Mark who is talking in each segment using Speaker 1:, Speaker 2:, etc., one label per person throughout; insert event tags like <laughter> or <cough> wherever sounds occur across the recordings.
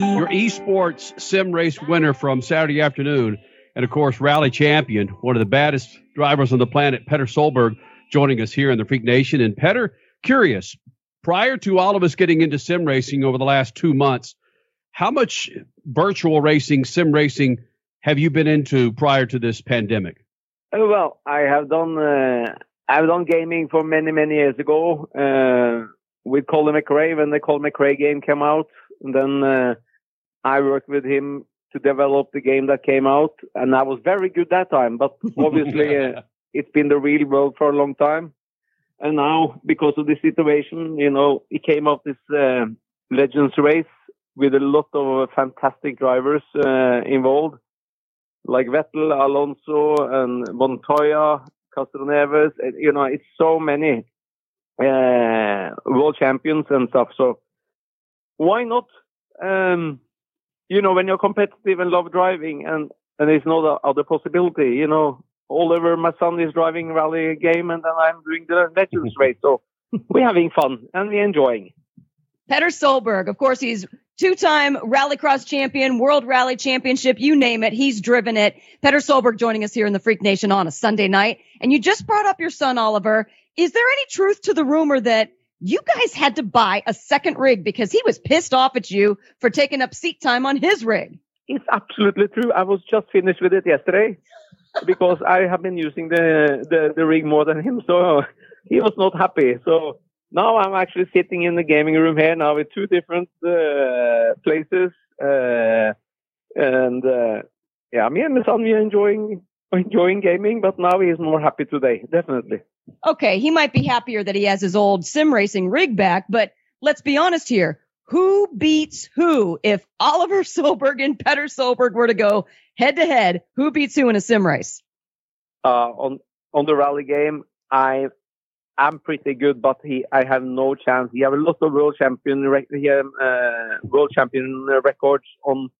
Speaker 1: Your esports sim race winner from Saturday afternoon, and of course, rally champion, one of the baddest drivers on the planet, Petter Solberg, joining us here in the Freak Nation. And Petter, curious, prior to all of us getting into sim racing over the last two months, how much virtual racing, sim racing, have you been into prior to this pandemic?
Speaker 2: Oh, well, I have done uh, I've done gaming for many many years ago uh, with Colin McRae when the Colin McRae game came out. And then uh, I worked with him to develop the game that came out, and I was very good that time. But <laughs> obviously, uh, it's been the real world for a long time. And now, because of the situation, you know, it came out this uh, Legends race with a lot of fantastic drivers uh, involved, like Vettel, Alonso, and Montoya, Castroneves. You know, it's so many uh, world champions and stuff. So why not? Um, you know, when you're competitive and love driving, and and there's no other possibility. You know, Oliver, my son, is driving rally game, and then I'm doing the Legends <laughs> race. So we're having fun and we're enjoying.
Speaker 3: Petter Solberg, of course, he's two-time rallycross champion, world rally championship, you name it. He's driven it. Petter Solberg joining us here in the Freak Nation on a Sunday night. And you just brought up your son, Oliver. Is there any truth to the rumor that you guys had to buy a second rig because he was pissed off at you for taking up seat time on his rig?
Speaker 2: It's absolutely true. I was just finished with it yesterday <laughs> because I have been using the, the, the rig more than him. So <laughs> he was not happy. So now I'm actually sitting in the gaming room here now with two different uh, places. Uh, and uh, yeah, me and my son, we are enjoying <laughs> enjoying gaming, but now he is more happy today, definitely.
Speaker 3: Okay, he might be happier that he has his old sim racing rig back, but let's be honest here. Who beats who? If Oliver <laughs> Solberg and Petter Solberg were to go head to head, who beats who in a sim race?
Speaker 2: Uh, on on the rally game, I am pretty good, but he I have no chance. He have a lot of world champion he, uh, world champion records on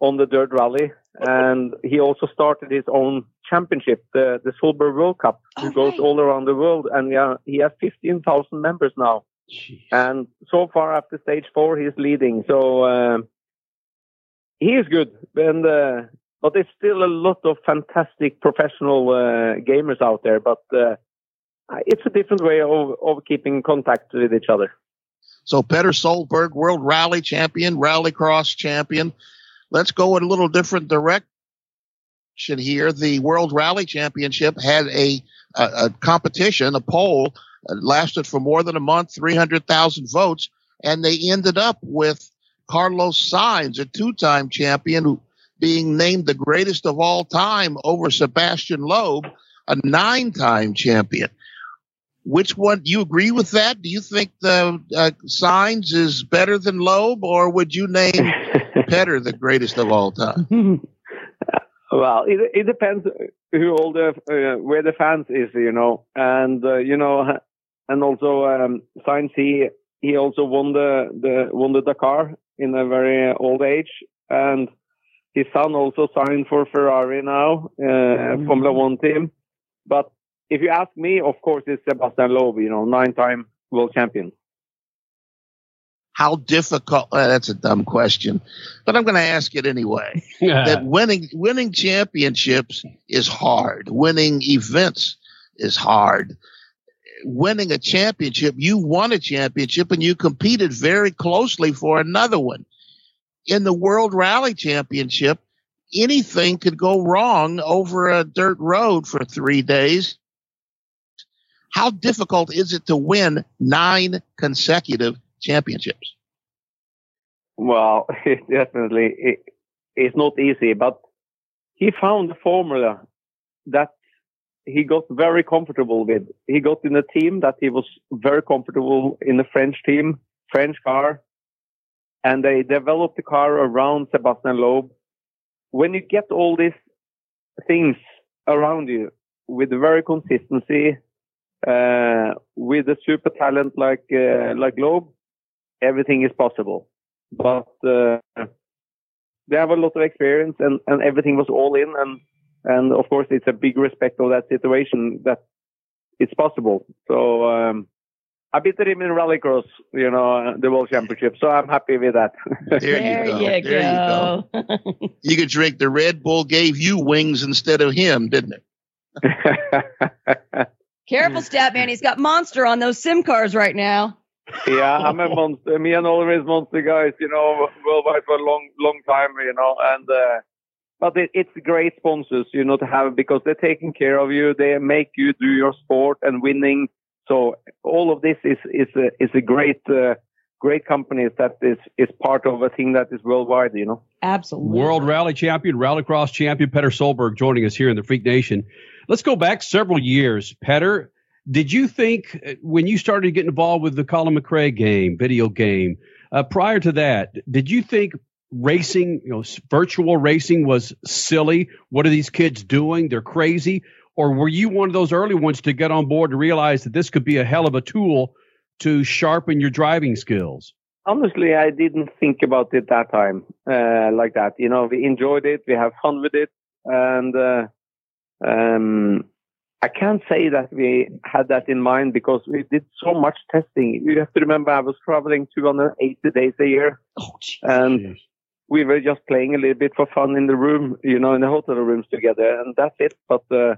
Speaker 2: on the dirt rally, and he also started his own championship, the the Solberg World Cup, who goes all around the world, and yeah, he has fifteen thousand members now. Jeez. And so far after stage four, he's leading. So uh, he is good, and uh, but there's still a lot of fantastic professional uh, gamers out there. But uh, it's a different way of of keeping contact with each other.
Speaker 4: So Petter Solberg, World Rally Champion, Rallycross Champion let's go in a little different direction here. The World Rally Championship had a, a, a competition, a poll, uh, lasted for more than a month, 300,000 votes, and they ended up with Carlos Sainz, a two-time champion, being named the greatest of all time over Sebastian Loeb, a nine-time champion. Which one do you agree with that? Do you think the uh, Sainz is better than Loeb, or would you name <laughs> Petter the greatest of all time? <laughs>
Speaker 2: well, it, it depends who all the uh, where the fans is, you know, and uh, you know, and also um, Sainz he he also won the the won the Dakar in a very old age, and his son also signed for Ferrari now, uh, mm-hmm. Formula One team. But if you ask me, of course, it's Sebastian Loeb, you know, nine-time world champion
Speaker 4: how difficult uh, that's a dumb question but i'm going to ask it anyway <laughs> that winning winning championships is hard. Winning events is hard. Winning a championship you won a championship and you competed very closely for another one. In the world rally championship anything could go wrong over a dirt road for 3 days. How difficult is it to win nine consecutive championships?
Speaker 2: Well, <laughs> it definitely it, it's not easy, but he found a formula that he got very comfortable with. He got in a team that he was very comfortable in the French team, French car, and they developed the car around Sebastian Loeb. When you get all these things around you with very consistency, uh, with a super talent like uh, like Loeb, everything is possible. But uh, they have a lot of experience, and, and everything was all in, and and of course it's a big respect of that situation that it's possible. So um, I beat him in rallycross, you know, the world championship. So I'm happy with that.
Speaker 4: There,
Speaker 3: There
Speaker 4: you go.
Speaker 3: you
Speaker 4: there you go. <laughs> You could drink the Red Bull gave you wings instead of him, didn't it? <laughs>
Speaker 3: Careful, Statman. He's got Monster on those SIM cars right now.
Speaker 2: Yeah, I'm a monster. Me and Oliver is monster guys, you know, worldwide for a long, long time, you know, and, uh, but it, it's great sponsors, you know, to have because they're taking care of you. They make you do your sport and winning. So all of this is, is a, is a great, uh, great companies that is, is part of a thing that is worldwide, you know.
Speaker 3: Absolutely.
Speaker 1: World Rally Champion, Rallycross Champion Petter Solberg joining us here in the Freak Nation. Let's go back several years. Petter, did you think uh, when you started getting involved with the Colin McRae game, video game, uh, prior to that, did you think racing, you know, virtual racing was silly? What are these kids doing? They're crazy. Or were you one of those early ones to get on board to realize that this could be a hell of a tool to sharpen your driving skills?
Speaker 2: Honestly, I didn't think about it that time, uh, like that. You know, we enjoyed it. We have fun with it. And, uh, um, I can't say that we had that in mind because we did so much testing. You have to remember I was traveling 280 days a year
Speaker 3: Oh, gee.
Speaker 2: and we were just playing a little bit for fun in the room, you know, in the hotel rooms together, and that's it. But uh,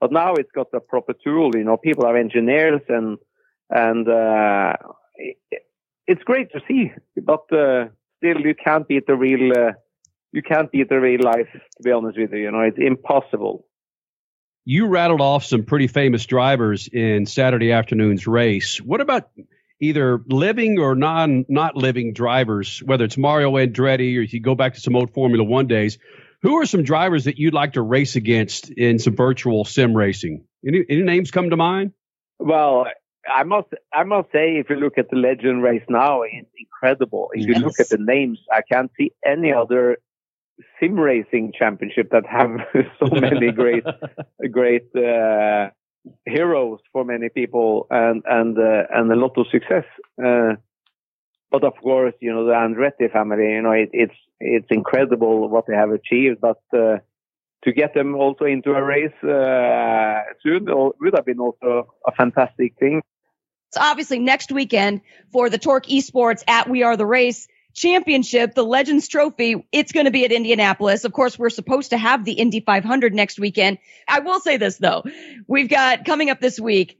Speaker 2: but now it's got a proper tool. You know, people are engineers, and and uh, it, it's great to see. But uh, still, you can't beat the real. Uh, you can't beat the real life. To be honest with you, you know, it's impossible.
Speaker 1: You rattled off some pretty famous drivers in Saturday afternoon's race. What about either living or non not living drivers, whether it's Mario Andretti or if you go back to some old Formula One days? Who are some drivers that you'd like to race against in some virtual sim racing? Any, any names come to mind?
Speaker 2: Well, I must I must say, if you look at the legend race now, it's incredible. If you look at the names, I can't see any other sim racing championship that have <laughs> so many great <laughs> great uh, heroes for many people and and uh, and a lot of success. Uh, but of course, you know the Andretti family. You know it, it's it's incredible what they have achieved. But uh, to get them also into a race uh, soon would have been also a fantastic thing.
Speaker 3: It's obviously next weekend for the Torque Esports at We Are the Race Championship, the Legends Trophy. It's going to be at Indianapolis. Of course, we're supposed to have the Indy 500 next weekend. I will say this though. We've got coming up this week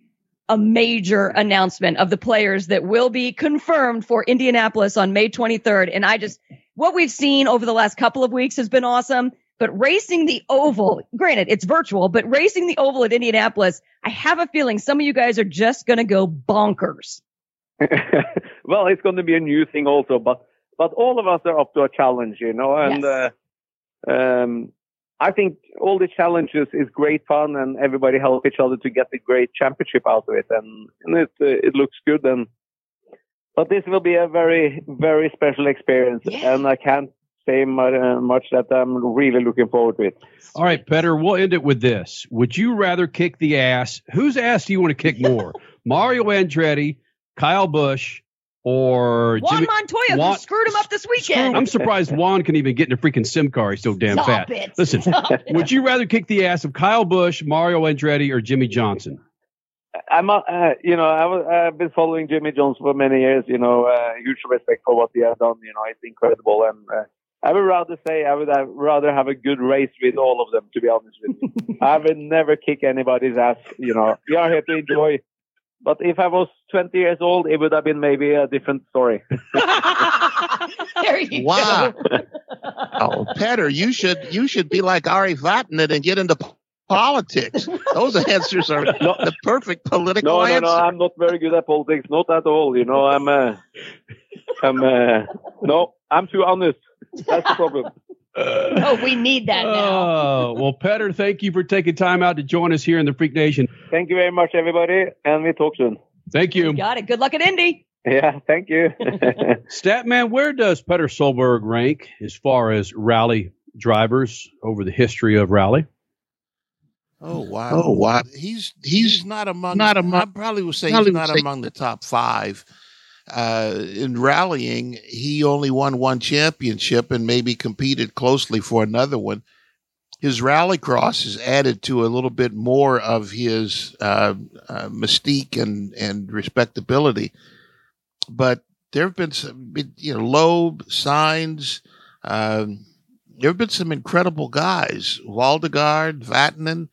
Speaker 3: a major announcement of the players that will be confirmed for Indianapolis on May 23rd. And I just, what we've seen over the last couple of weeks has been awesome. But racing the oval, granted, it's virtual, but racing the oval at Indianapolis, I have a feeling some of you guys are just going to go bonkers. <laughs>
Speaker 2: well, it's going to be a new thing also, but but all of us are up to a challenge, you know, and
Speaker 3: Yes.
Speaker 2: uh, um, I think all the challenges is great fun, and everybody help each other to get a great championship out of it, and, and it uh, it looks good. And but this will be a very very special experience,
Speaker 3: Yeah.
Speaker 2: and I can't say much, uh, much that I'm really looking forward to it.
Speaker 1: All right, Petter, we'll end it with this. Would you rather kick the ass? Whose ass do you want to kick more? Mario Andretti, Kyle Busch, or
Speaker 3: Juan
Speaker 1: Jimmy?
Speaker 3: Montoya,
Speaker 1: Juan-
Speaker 3: who screwed him up this weekend.
Speaker 1: I'm surprised Juan can even get in a freaking sim car. He's so damn
Speaker 3: Stop
Speaker 1: fat.
Speaker 3: it.
Speaker 1: Listen,
Speaker 3: Stop it. <laughs>
Speaker 1: would you rather kick the ass of Kyle Busch, Mario Andretti, or Jimmie Johnson?
Speaker 2: I'm, uh, you know, I was, I've been following Jimmy Jones for many years. You know, uh, huge respect for what he has done. You know, it's incredible, and uh, I would rather say I would have, rather have a good race with all of them. To be honest with you, <laughs> I would never kick anybody's ass. You know, we are here to enjoy. But if I was 20 years old, it would have been maybe a different story. <laughs> <laughs>
Speaker 3: there you
Speaker 4: Wow.
Speaker 3: go. <laughs>
Speaker 4: Oh, Petter, you should you should be like Ari Vatanen and get into politics. Those answers are the perfect political
Speaker 2: No, no,
Speaker 4: answer.
Speaker 2: no, I'm not very good at politics. Not at all. You know, I'm, uh, I'm, uh, no, I'm too honest. That's the problem. <laughs>
Speaker 3: oh, we need that now.
Speaker 1: Oh, well, Petter, thank you for taking time out to join us here in the Freak Nation.
Speaker 2: Thank you very much, everybody, and we talk soon.
Speaker 1: Thank you.
Speaker 3: Got it. Good luck at Indy.
Speaker 2: Yeah, thank you. <laughs>
Speaker 1: Statman, where does Petter Solberg rank as far as rally drivers over the history of rally?
Speaker 5: Oh wow!
Speaker 4: Oh, wow.
Speaker 5: He's
Speaker 4: He's
Speaker 5: he's not among.
Speaker 4: not among-
Speaker 5: I probably would say
Speaker 4: probably
Speaker 5: he's not
Speaker 4: say-
Speaker 5: among the top five. Uh, in rallying, he only won one championship and maybe competed closely for another one.
Speaker 4: his rallycross has added to a little bit more of his uh, uh, mystique and and respectability. But there have been some, you know, Loeb, Sainz. Um, there have been some incredible guys, Waldegard, Vatanen.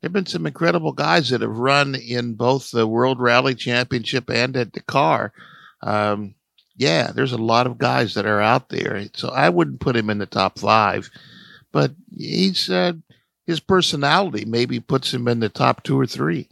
Speaker 4: There have been some incredible guys that have run in both the World Rally Championship and at Dakar. Um, yeah, there's a lot of guys that are out there. So I wouldn't put him in the top five, but he's uh, his personality maybe puts him in the top two or three.